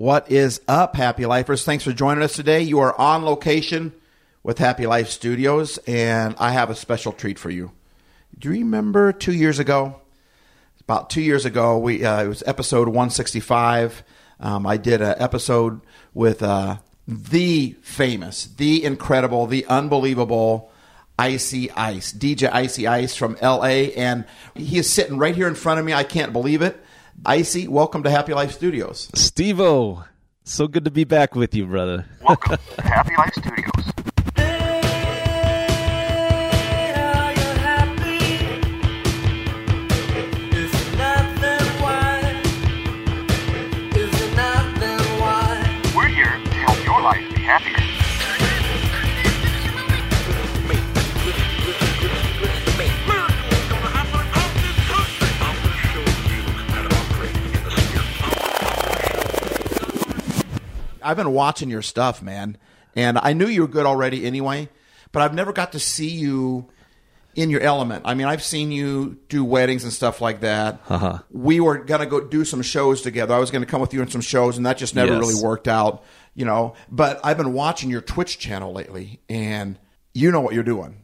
What is up, Happy Lifers? Thanks for joining us today. You are on location with Happy Life Studios, and I have a special treat for you. Do you remember two years ago? About two years ago, we uh, it was episode 165. Um, I did an episode with uh, the famous, the incredible, the unbelievable Icy Ice, DJ Icy Ice from LA, and he is sitting right here in front of me. I can't believe it. Icy, welcome to Happy Life Studios. Steve-O, so good to be back with you, brother. Welcome to Happy Life Studios. We're here to help your life be happier. I've been watching your stuff, man, and I knew you were good already anyway, but I've never got to see you in your element. I mean, I've seen you do weddings and stuff like that. Uh-huh. We were gonna go do some shows together. I was gonna come with you in some shows, and that just never Yes. really worked out, you know. But I've been watching your Twitch channel lately, and you know what you're doing,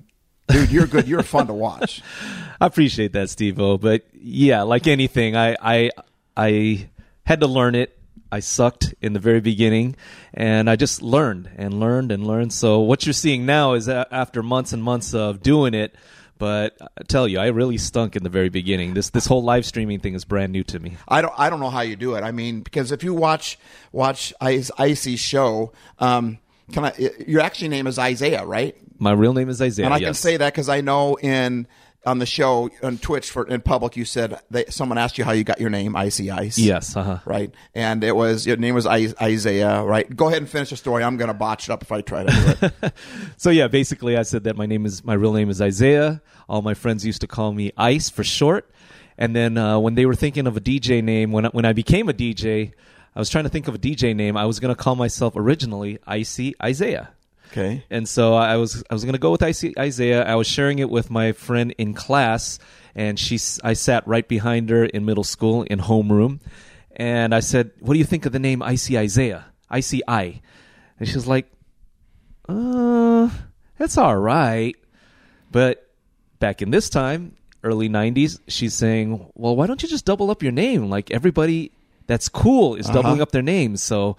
dude. You're good. You're fun to watch. I appreciate that, Steve-O, but yeah, like anything, I, I, I had to learn it. I sucked in the very beginning, and I just learned and learned and learned. So what you're seeing now is after months and months of doing it. But I tell you, I really stunk in the very beginning. This this whole live streaming thing is brand new to me. I don't I don't know how you do it. I mean, because if you watch watch Icy's show, um, can I? Your actual name is Isaiah, right? My real name is Isaiah. And I can say that because I know in on the show on Twitch for in public, you said they, someone asked you how you got your name, Icy Ice. Yes, uh-huh. Right, and it was your name was I, Isaiah, right? Go ahead and finish the story. I'm going to botch it up if I try to do it. So yeah, basically, I said that my name is my real name is Isaiah. All my friends used to call me Ice for short. And then uh, when they were thinking of a DJ name, when I, when I became a DJ, I was trying to think of a DJ name. I was going to call myself originally Icy Isaiah. Okay. And so I was I was going to go with Isaiah. I was sharing it with my friend in class, and she I sat right behind her in middle school in homeroom, and I said, "What do you think of the name Icy Isaiah? Icy I?" And she was like, "Uh, that's all right." But back in this time, early '90s, she's saying, "Well, why don't you just double up your name? Like everybody that's cool is doubling up their names." So.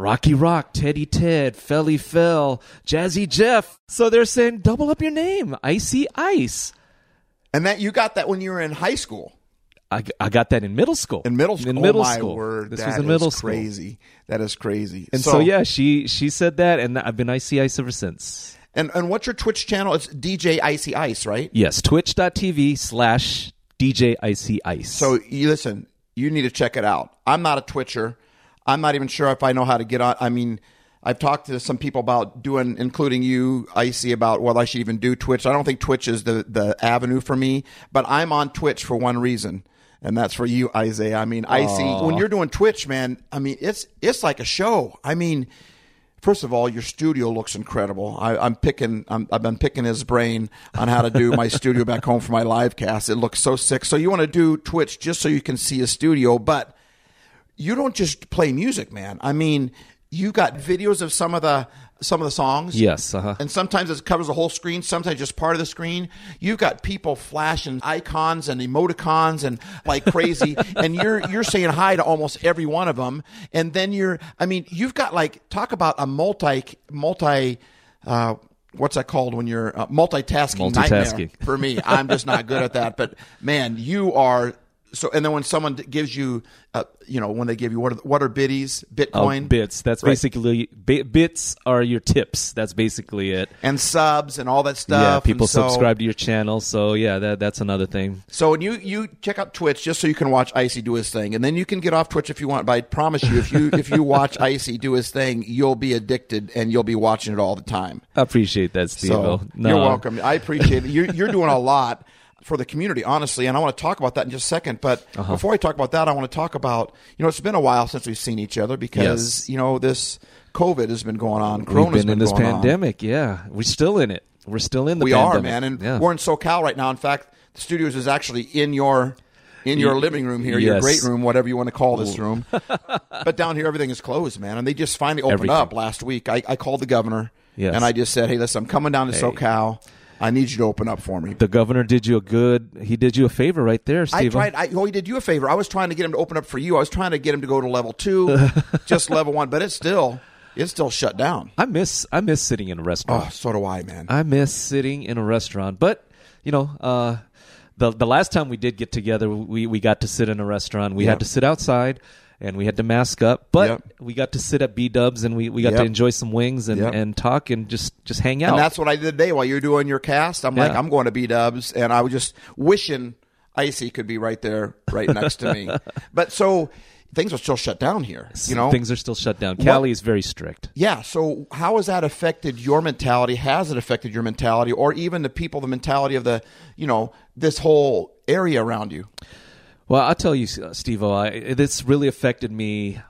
Rocky Rock, Teddy Ted, Felly Fell, Jazzy Jeff. So they're saying double up your name, Icy Ice. And that you got that when you were in high school. I, I got that in middle school. In middle school, In middle oh my school. word, This that was in middle school. crazy. That is crazy. And so, yeah, she she said that, and I've been Icy Ice ever since. And and what's your Twitch channel? It's DJ Icy Ice, right? Yes, twitch.tv slash DJ Icy Ice. So you listen, you need to check it out. I'm not a Twitcher. I'm not even sure if I know how to get on. I mean, I've talked to some people about doing, including you, Icy, about whether I should even do Twitch. I don't think Twitch is the the avenue for me, but I'm on Twitch for one reason. And that's for you, Isaiah. I mean, Icy, when you're doing Twitch, man, I mean, it's it's like a show. I mean, First of all, your studio looks incredible. I, I'm picking. I'm, I've been picking his brain on how to do my studio back home for my live cast. It looks so sick. So you want to do Twitch just so you can see a studio, but you don't just play music, man. I mean, you got videos of some of the some of the songs. Yes, uh-huh. And sometimes it covers the whole screen, sometimes just part of the screen. You've got people flashing icons and emoticons and like crazy, and you're you're saying hi to almost every one of them. And then you're, I mean, you've got like talk about a multi multi. Uh, What's that called when you're uh, multitasking? nightmare Multitasking. for me. I'm just not good at that. But man, you are so. And then when someone gives you, uh, you know, when they give you what are, what are biddies, Oh, Bitcoin, bits. That's Right. basically bi- bits are your tips. That's basically it. and subs and all that stuff. yeah, people so- subscribe to your channel. So yeah, that that's another thing. So when you you check out Twitch just so you can watch Icy do his thing, and then you can get off Twitch if you want. But I promise you, if you if you watch Icy do his thing, you'll be addicted and you'll be watching it all the time. I appreciate that, Steve. So no, you're welcome. I appreciate it. You're, you're doing a lot for the community, honestly, and I want to talk about that in just a second. But Uh-huh. before I talk about that, I want to talk about you know it's been a while since we've seen each other because Yes. you know this COVID has been going on. We've Corona's been in this going on. pandemic. Yeah, we're still in it. We're still in the We pandemic. are, man, and yeah. we're in SoCal right now. In fact, the studios is actually in your in your living room here, your great room, whatever you want to call this room. but down here, everything is closed, man. And they just finally opened Everything. up last week. I, I called the governor, Yes. and I just said, "Hey, listen, I'm coming down to SoCal. I need you to open up for me." The governor did you a good. He did you a favor right there, I tried. I, oh, he did you a favor. I was trying to get him to open up for you. I was trying to get him to go to level two, just level one, but it's still it's still shut down. I miss I miss sitting in a restaurant. Oh, so do I, man. I miss sitting in a restaurant. But you know, uh, the the last time we did get together, we we got to sit in a restaurant. We Yep. had to sit outside. And we had to mask up, but Yep. we got to sit at B Dubs and we, we got Yep. to enjoy some wings and, Yep. and talk and just, just hang out. And that's what I did today while you're doing your cast. I'm like, I'm going to B Dubs, and I was just wishing Icy could be right there, right next to me. But so things are still shut down here. You know, things are still shut down. Cali is very strict. yeah. So how has that affected your mentality? Has it affected your mentality, or even the people, the mentality of the, you know, this whole area around you? Well, I'll tell you, uh, Steve I this really affected me.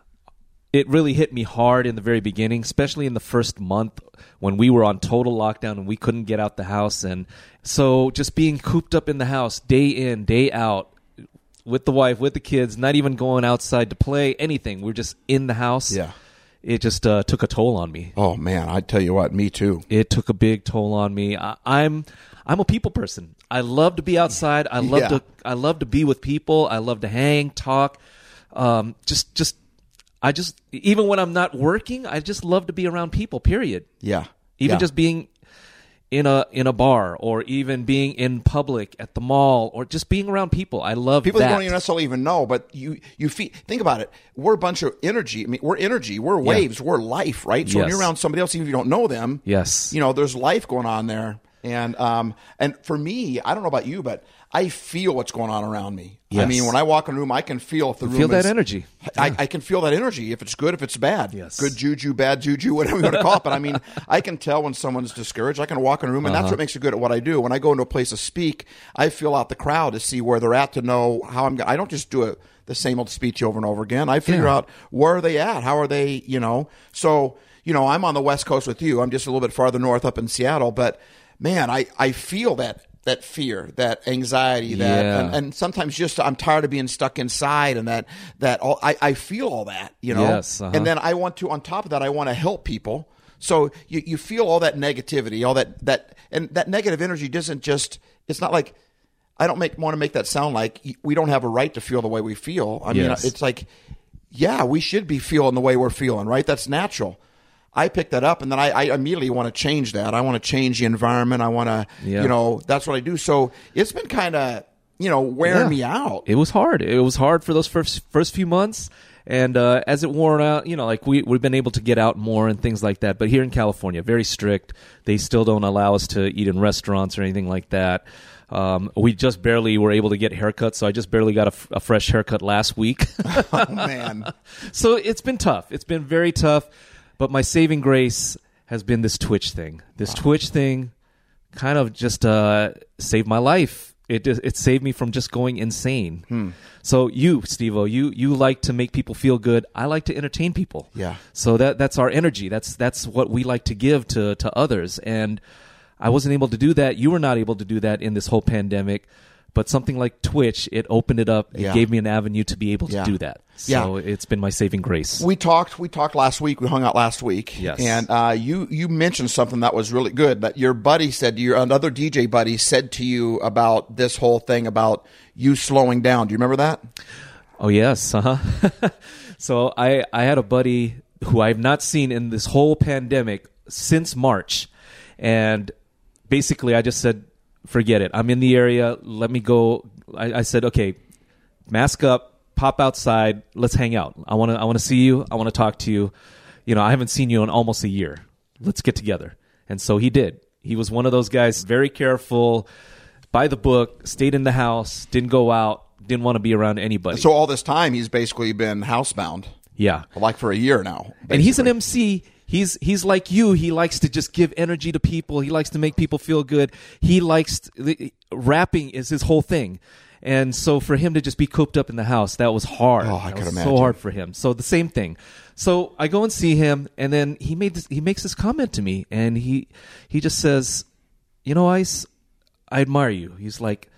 It really hit me hard in the very beginning, especially in the first month when we were on total lockdown and we couldn't get out the house. And so just being cooped up in the house day in, day out with the wife, with the kids, not even going outside to play, anything. We're just in the house. Yeah. It just uh, took a toll on me Oh man, I tell you what, me too. it took a big toll on me. I, I'm I'm a people person. I love to be outside. I love Yeah. to I love to be with people. I love to hang, talk. Um, just just I just even when I'm not working, I just love to be around people. Period. Yeah, Even Yeah. just being in a in a bar or even being in public at the mall or just being around people. I love People that. that don't even necessarily even know, but you you feel, think about it. We're a bunch of energy. I mean, we're energy. We're waves. We're life, right? So when you're around somebody else, even if you don't know them, Yes. you know, there's life going on there. And um and for me, I don't know about you, but I feel what's going on around me. I mean, when I walk in a room, I can feel if the room feel that is- energy. I, I can feel that energy if it's good, if it's bad. Yes. Good juju, bad juju, whatever you want to call it. But I mean, I can tell when someone's discouraged. I can walk in a room, and Uh-huh. that's what makes me good at what I do. When I go into a place to speak, I feel out the crowd to see where they're at to know how I'm. I don't just do it the same old speech over and over again. I figure Yeah. out where are they at, how are they, you know. So you know, I'm on the West Coast with you. I'm just a little bit farther north up in Seattle, but man, I I feel that. That fear, that anxiety, that Yeah. and, and sometimes just I'm tired of being stuck inside, and that that all I, I feel all that, you know. Yes, uh-huh. And then I want to, on top of that, I want to help people. So you, you feel all that negativity, all that that and that negative energy doesn't just. It's not like I don't make want to make that sound like we don't have a right to feel the way we feel. I mean, Yes. it's like, yeah, we should be feeling the way we're feeling, right? That's natural. I pick that up, and then I, I immediately want to change that. I want to change the environment. I want to, Yeah. you know, that's what I do. So it's been kind of, you know, wearing Yeah. me out. It was hard. It was hard for those first first few months, and uh, as it wore out, you know, like we we've been able to get out more and things like that. But here in California, very strict. They still don't allow us to eat in restaurants or anything like that. Um, we just barely were able to get haircuts, so I just barely got a, f- a fresh haircut last week. oh man, so it's been tough. It's been very tough. But my saving grace has been this Twitch thing. This Twitch thing kind of just uh, saved my life. It it saved me from just going insane. Hmm. So you, Steve-O, you you like to make people feel good. I like to entertain people. Yeah. So that that's our energy. That's that's what we like to give to to others. And I wasn't able to do that. You were not able to do that in this whole pandemic. But something like Twitch, it opened it up. It Yeah. gave me an avenue to be able to Yeah. do that. So Yeah. it's been my saving grace. we talked. We talked last week. We hung out last week. Yes. And uh, you you mentioned something that was really good. That your buddy said to your another DJ buddy said to you about this whole thing about you slowing down. Do you remember that? Oh yes, uh huh. so I I had a buddy who I've not seen in this whole pandemic since March, and basically I just said, forget it. I'm in the area. Let me go. I, I said, okay, mask up, pop outside. Let's hang out. I want to I want to see you. I want to talk to you. You know, I haven't seen you in almost a year. Let's get together. And so he did. He was one of those guys, very careful, by the book, stayed in the house, didn't go out, didn't want to be around anybody. So all this time he's basically been housebound, Yeah. like for a year now. And he's an. MC. He's he's like you. He likes to just give energy to people. He likes to make people feel good. He likes the, rapping is his whole thing. And so for him to just be cooped up in the house, that was hard. Oh, I That could was imagine. So hard for him. So the same thing. So I go and see him, and then he made this, he makes this comment to me, and he he just says, "You know, Ice, I admire you." He's like,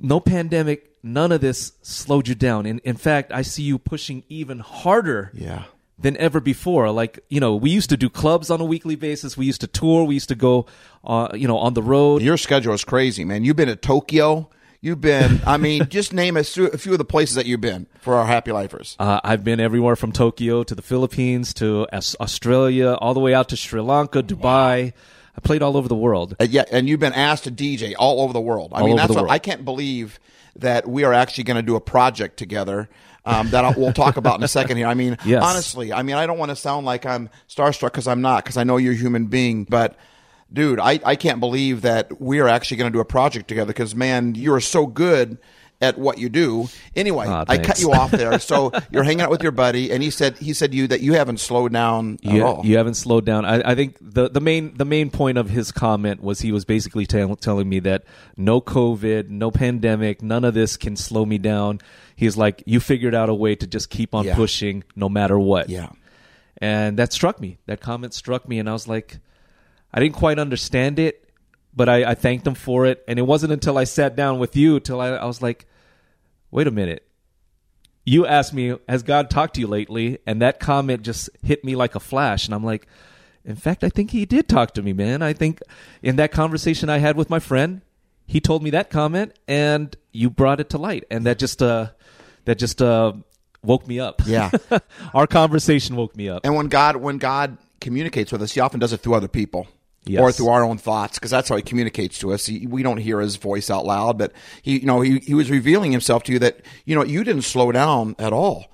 no pandemic none of this slowed you down. In, in fact, I see you pushing even harder Yeah. than ever before. Like, you know, we used to do clubs on a weekly basis. We used to tour. We used to go, uh, you know, on the road. Your schedule is crazy, man. You've been to Tokyo. You've been, I mean, just name a, a few of the places that you've been for our happy lifers. Uh, I've been everywhere from Tokyo to the Philippines to Australia, all the way out to Sri Lanka, Dubai. I played all over the world. Uh, yeah, and you've been asked to DJ all over the world. I All mean, that's what. I can't believe that we are actually going to do a project together. Um, that I'll, we'll talk about in a second here. I mean, Yes. honestly, I mean, I don't want to sound like I'm starstruck because I'm not, because I know you're a human being. But, dude, I, I can't believe that we are actually going to do a project together because, man, you are so good at what you do. Anyway, Aw, I cut you off there. So you're hanging out with your buddy, and he said he said to you that you haven't slowed down at You, all. you haven't slowed down. I, I think the, the main the main point of his comment was he was basically tell, telling me that no COVID, no pandemic, none of this can slow me down. He's like, you figured out a way to just keep on Yeah. pushing no matter what. Yeah. And that struck me. That comment struck me, and I was like, I didn't quite understand it, but I, I thanked him for it. And it wasn't until I sat down with you till I, I was like, wait a minute. You asked me, has God talked to you lately? And that comment just hit me like a flash. And I'm like, in fact, I think he did talk to me, man. I think in that conversation I had with my friend, he told me that comment, and you brought it to light, and that just uh, that just uh, woke me up. Yeah. Our conversation woke me up. And when God when God communicates with us, He often does it through other people. Yes. Or through our own thoughts, because that's how he communicates to us. He, we don't hear his voice out loud, but he, you know, he, he was revealing himself to you that, you know, you didn't slow down at all.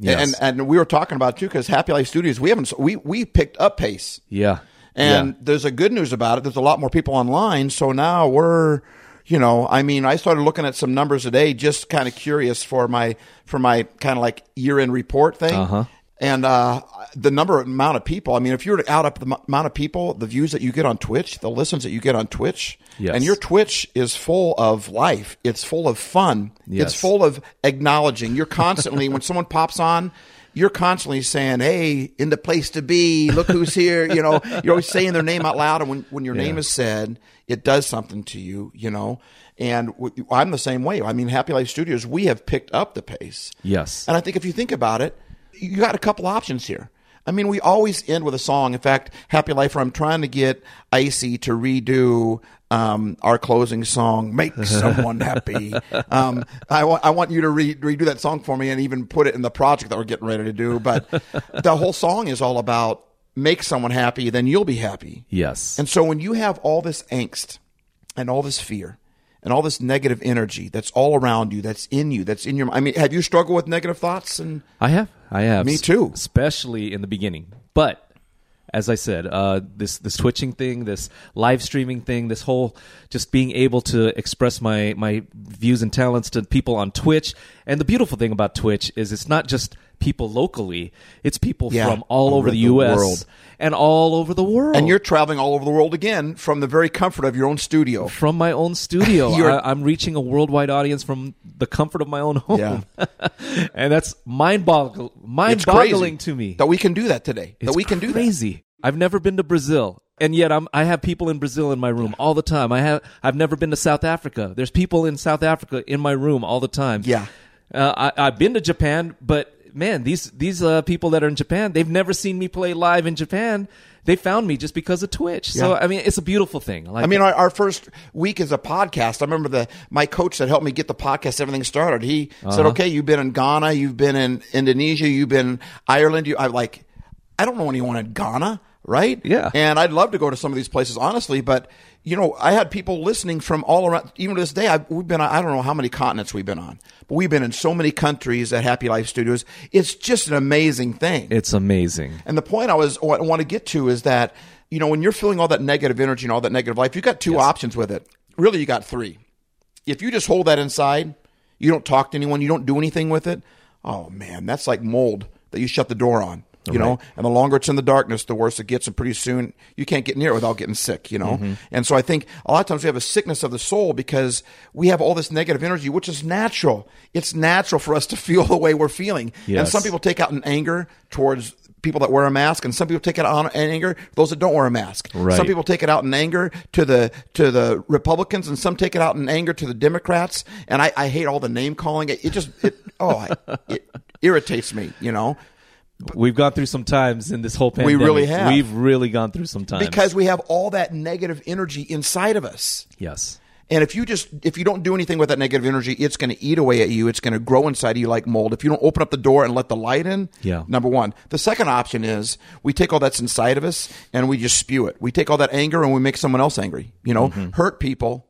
Yes. And and we were talking about too, because Happy Life Studios, we haven't we we picked up pace, Yeah. and yeah. there's a good news about it. There's a lot more people online, so now we're, you know, I mean, I started looking at some numbers today, just kind of curious for my for my kind of like year end report thing. Uh-huh. And uh, the number amount of people. I mean, if you were to add up the m- amount of people, the views that you get on Twitch, the listens that you get on Twitch, Yes. and your Twitch is full of life. It's full of fun. Yes. It's full of acknowledging. You're constantly when someone pops on. You're constantly saying, "Hey, in the place to be. Look who's here." You know, you're always saying their name out loud, and when when your name is said, it does something to you. You know, and w- I'm the same way. I mean, Happy Life Studios, we have picked up the pace. Yes. And I think if you think about it, you got a couple options here. I mean, we always end with a song. In fact, Happy Life, I'm trying to get Icy to redo um, our closing song, Make Someone Happy. Um, I, want, I want you to re- redo that song for me and even put it in the project that we're getting ready to do. But the whole song is all about make someone happy, then you'll be happy. yes. And so when you have all this angst and all this fear and all this negative energy that's all around you, that's in you, that's in your I mean, have you struggled with negative thoughts and I have. I have. Me too. Especially in the beginning. But as I said, uh, this this twitching thing, this live streaming thing, this whole just being able to express my my views and talents to people on Twitch. And the beautiful thing about Twitch is it's not just people locally; it's people Yeah, from all over over the U.S. world. and all over the world. and you're traveling all over the world again from the very comfort of your own studio. from my own studio. I, I'm reaching a worldwide audience from the comfort of my own home. Yeah. and that's mind boggle It's mind crazy boggling to me. that we can do that today. It's that we can do that. crazy. I've never been to Brazil, and yet I'm, I have people in Brazil in my room all the time. I have I've never been to South Africa. There's people in South Africa in my room all the time. Yeah. uh, I, I've been to Japan, but man, these these uh, people that are in Japan, they've never seen me play live in Japan. They found me just because of Twitch. So Yeah. I mean, it's a beautiful thing. Like, I mean, our, our first week as a podcast, I remember the my coach that helped me get the podcast, everything started. He said, Uh-huh. "Okay, you've been in Ghana, you've been in Indonesia, you've been in Ireland. You, I like, I don't know anyone in Ghana, right? Yeah. And I'd love to go to some of these places, honestly, but you know, I had people listening from all around. Even to this day, I, we've been. on- I don't know how many continents we've been on, but we've been in so many countries at Happy Life Studios. It's just an amazing thing. it's amazing. And the point I was I want to get to is that you know when you're feeling all that negative energy and all that negative life, you got two options with it. Really, you got three. If you just hold that inside, you don't talk to anyone, you don't do anything with it. Oh man, that's like mold that you shut the door on. You know, and the longer it's in the darkness, the worse it gets, and pretty soon you can't get near it without getting sick. You know, mm-hmm. and so I think a lot of times we have a sickness of the soul because we have all this negative energy, which is natural. It's natural for us to feel the way we're feeling, and some people take out in anger towards people that wear a mask, and some people take it out in anger. Those that don't wear a mask. Right. Some people take it out in anger to the to the Republicans, and some take it out in anger to the Democrats. And I, I hate all the name calling. It, it just it, oh I, it irritates me. You know. We've gone through some times in this whole pandemic. We really have. We've really gone through some times because we have all that negative energy inside of us. yes, And if you just if you don't do anything with that negative energy, it's going to eat away at you. It's going to grow inside of you like mold. If you don't open up the door and let the light in, Yeah. Number one. The second option is we take all that's inside of us and we just spew it. We take all that anger and we make someone else angry. You know, mm-hmm. hurt people,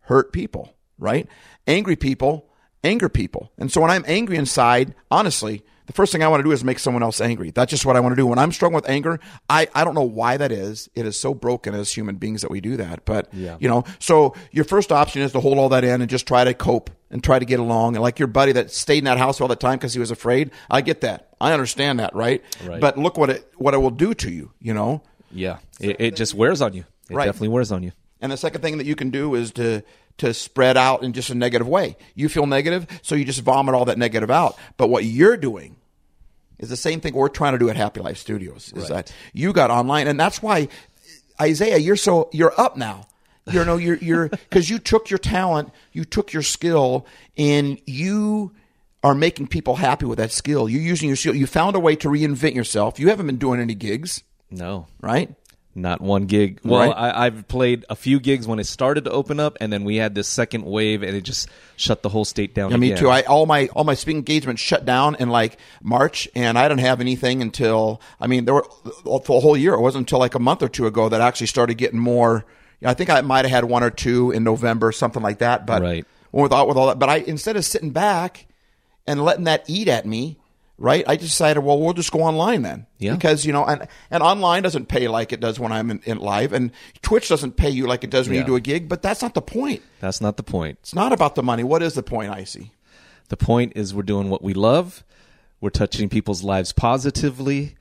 hurt people, right? Angry people, anger people. And so when I'm angry inside, honestly, the first thing I want to do is make someone else angry. That's just what I want to do. When I'm struggling with anger, I, I don't know why that is. It is so broken as human beings that we do that. But, Yeah. you know, so your first option is to hold all that in and just try to cope and try to get along. And like your buddy that stayed in that house all the time because he was afraid, I get that. I understand that, right? Right. But look what it, what it will do to you, you know? yeah. It, it just wears on you. It Right. definitely wears on you. And the second thing that you can do is to to spread out in just a negative way. You feel negative, so you just vomit all that negative out. But what you're doing is the same thing we're trying to do at Happy Life Studios. Is that you got online, and that's why Isaiah, you're so you're up now. You know, you're you're because you took your talent, you took your skill, and you are making people happy with that skill. You're using your skill. You found a way to reinvent yourself. You haven't been doing any gigs, No, right? Not one gig. Well, Right. I, I've played a few gigs when it started to open up, and then we had this second wave, and it just shut the whole state down. Yeah, me again. too. I all my all my speaking engagements shut down in like March, and I didn't have anything until I mean there were for a whole year. It wasn't until like a month or two ago that I actually started getting more. I think I might have had one or two in November, something like that. But Right. with all, with all that, but I instead of sitting back and letting that eat at me, right? I decided, well, we'll just go online then, Yeah. because you know, and and online doesn't pay like it does when I'm in, in live, and Twitch doesn't pay you like it does when Yeah. you do a gig. But that's not the point. That's not the point. It's not about the money. What is the point, Icy? The point is we're doing what we love, we're touching people's lives positively,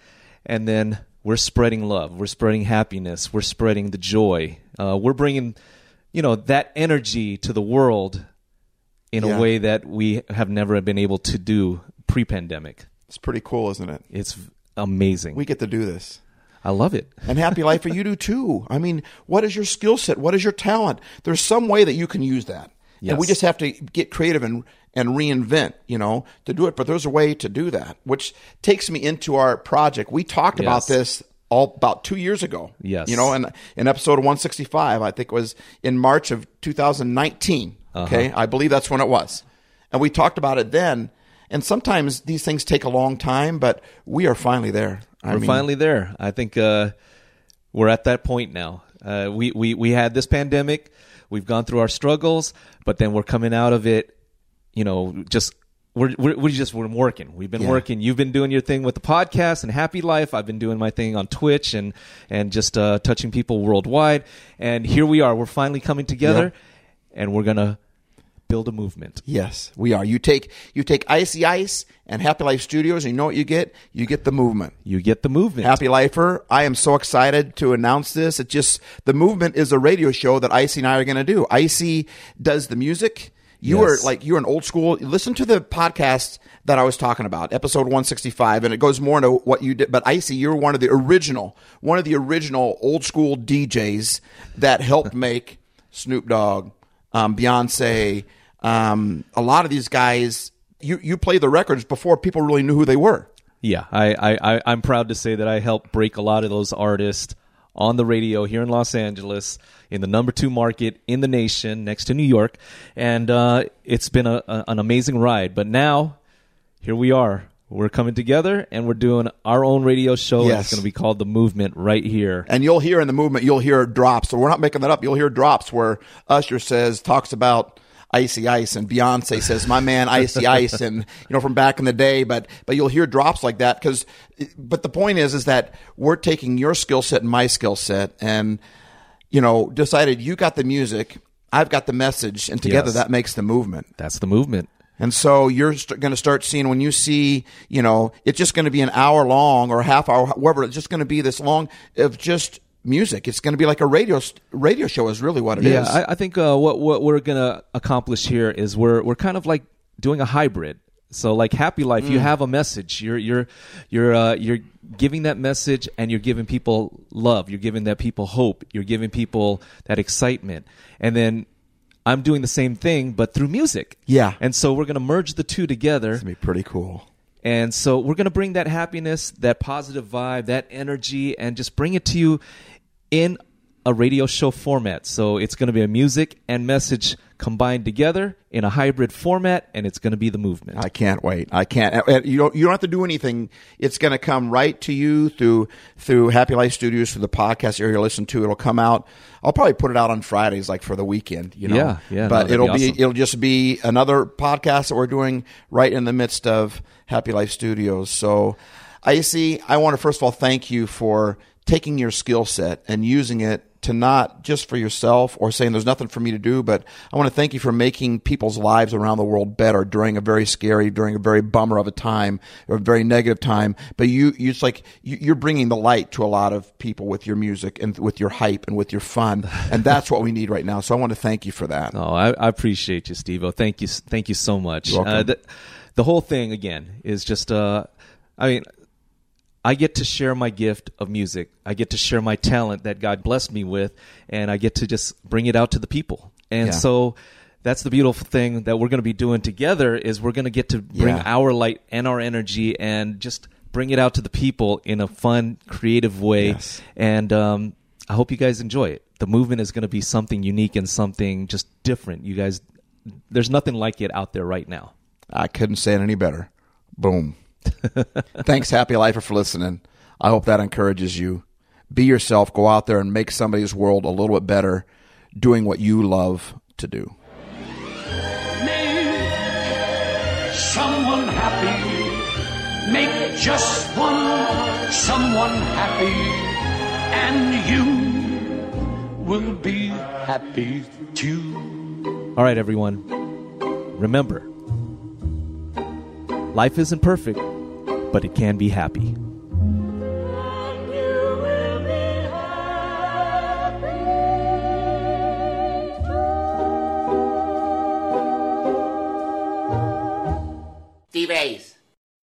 and then we're spreading love, we're spreading happiness, we're spreading the joy. Uh, we're bringing, you know, that energy to the world in Yeah. a way that we have never been able to do pre-pandemic. It's pretty cool, isn't it? It's amazing. We get to do this. I love it. And happy life for you do too. I mean, what is your skill set? What is your talent? There's some way that you can use that. Yes. And we just have to get creative and and reinvent, you know, to do it. But there's a way to do that, which takes me into our project. We talked about this all about two years ago. Yes. You know, and in episode 165, I think it was in March of 2019. Uh-huh. Okay. I believe that's when it was. And we talked about it then. And sometimes these things take a long time, but we are finally there. I we're mean, finally there. I think uh, we're at that point now. Uh, we, we we had this pandemic. We've gone through our struggles, but then we're coming out of it. You know, just we're we're, we're just we're working. We've been Yeah. working. You've been doing your thing with the podcast and Happy Life. I've been doing my thing on Twitch and and just uh, touching people worldwide. And here we are. We're finally coming together, and we're gonna build a movement. Yes, we are. You take you take Icy Ice and Happy Life Studios, and you know what you get? You get the movement. You get the movement. Happy Lifer, I am so excited to announce this. It just the movement is a radio show that Icy and I are going to do. Icy does the music. You Yes. are like you're an old school. Listen to the podcast that I was talking about, episode 165, and it goes more into what you did. But Icy, you're one of the original, one of the original old school DJs that helped make Snoop Dogg, um, Beyonce, um, a lot of these guys. You you played the records before people really knew who they were. Yeah, I, I, I, I'm proud to say that I helped break a lot of those artists on the radio here in Los Angeles, in the number two market in the nation, next to New York, and uh, it's been a, a, an amazing ride. But now, here we are. We're coming together, and we're doing our own radio show. Yes. It's going to be called The Movement right here. And you'll hear in the movement, you'll hear drops. So we're not making that up. You'll hear drops where Usher says, talks about Icy Ice and Beyonce says, my man Icy Ice and, you know, from back in the day. But, but you'll hear drops like that because, but the point is, is that we're taking your skill set and my skill set and, you know, decided you got the music, I've got the message and together Yes. that makes the movement. That's the movement. And so you're st- going to start seeing when you see, you know, it's just going to be an hour long or a half hour, whatever. It's just going to be this long of just music. It's going to be like a radio radio show. Is really what it is. Yeah, I, I think uh, what what we're gonna accomplish here is we're we're kind of like doing a hybrid So like Happy Life, Mm. you have a message. You're you're you're uh, you're giving that message, and you're giving people love. You're giving that people hope. You're giving people that excitement, and then. I'm doing the same thing, but through music. Yeah. And so we're going to merge the two together. It's gonna be pretty cool. And so we're going to bring that happiness, that positive vibe, that energy, and just bring it to you in a radio show format. So it's going to be a music and message combined together in a hybrid format, and it's going to be the movement. I can't wait. I can't. uh, You don't. You don't have to do anything. It's going to come right to you through through Happy Life Studios through the podcast area. you Listen to it'll come out. I'll probably put it out on Fridays, like for the weekend. You know. Yeah, yeah, But that'd it'll be be, awesome. it'll just be another podcast that we're doing right in the midst of Happy Life Studios. So, Icy. I want to first of all thank you for taking your skill set and using it to not just for yourself or saying there's nothing for me to do, but I want to thank you for making people's lives around the world better during a very scary, during a very bummer of a time or a very negative time. But you, you it's like you, you're bringing the light to a lot of people with your music and with your hype and with your fun, and that's what we need right now. So I want to thank you for that. Oh, I, I appreciate you, Steve. Thank you, thank you so much. Uh, the, the whole thing again is just, uh, I mean, I get to share my gift of music. I get to share my talent that God blessed me with, and I get to just bring it out to the people. And Yeah. so that's the beautiful thing that we're going to be doing together is we're going to get to bring Yeah. our light and our energy and just bring it out to the people in a fun, creative way. Yes. And um, I hope you guys enjoy it. The movement is going to be something unique and something just different. You guys, there's nothing like it out there right now. I couldn't say it any better. Boom. Thanks, Happy Lifer, for listening. I hope that encourages you. Be yourself. Go out there and make somebody's world a little bit better doing what you love to do. Make someone happy. Make just one someone happy. And you will be happy too. All right, everyone. Remember, life isn't perfect, but it can be happy.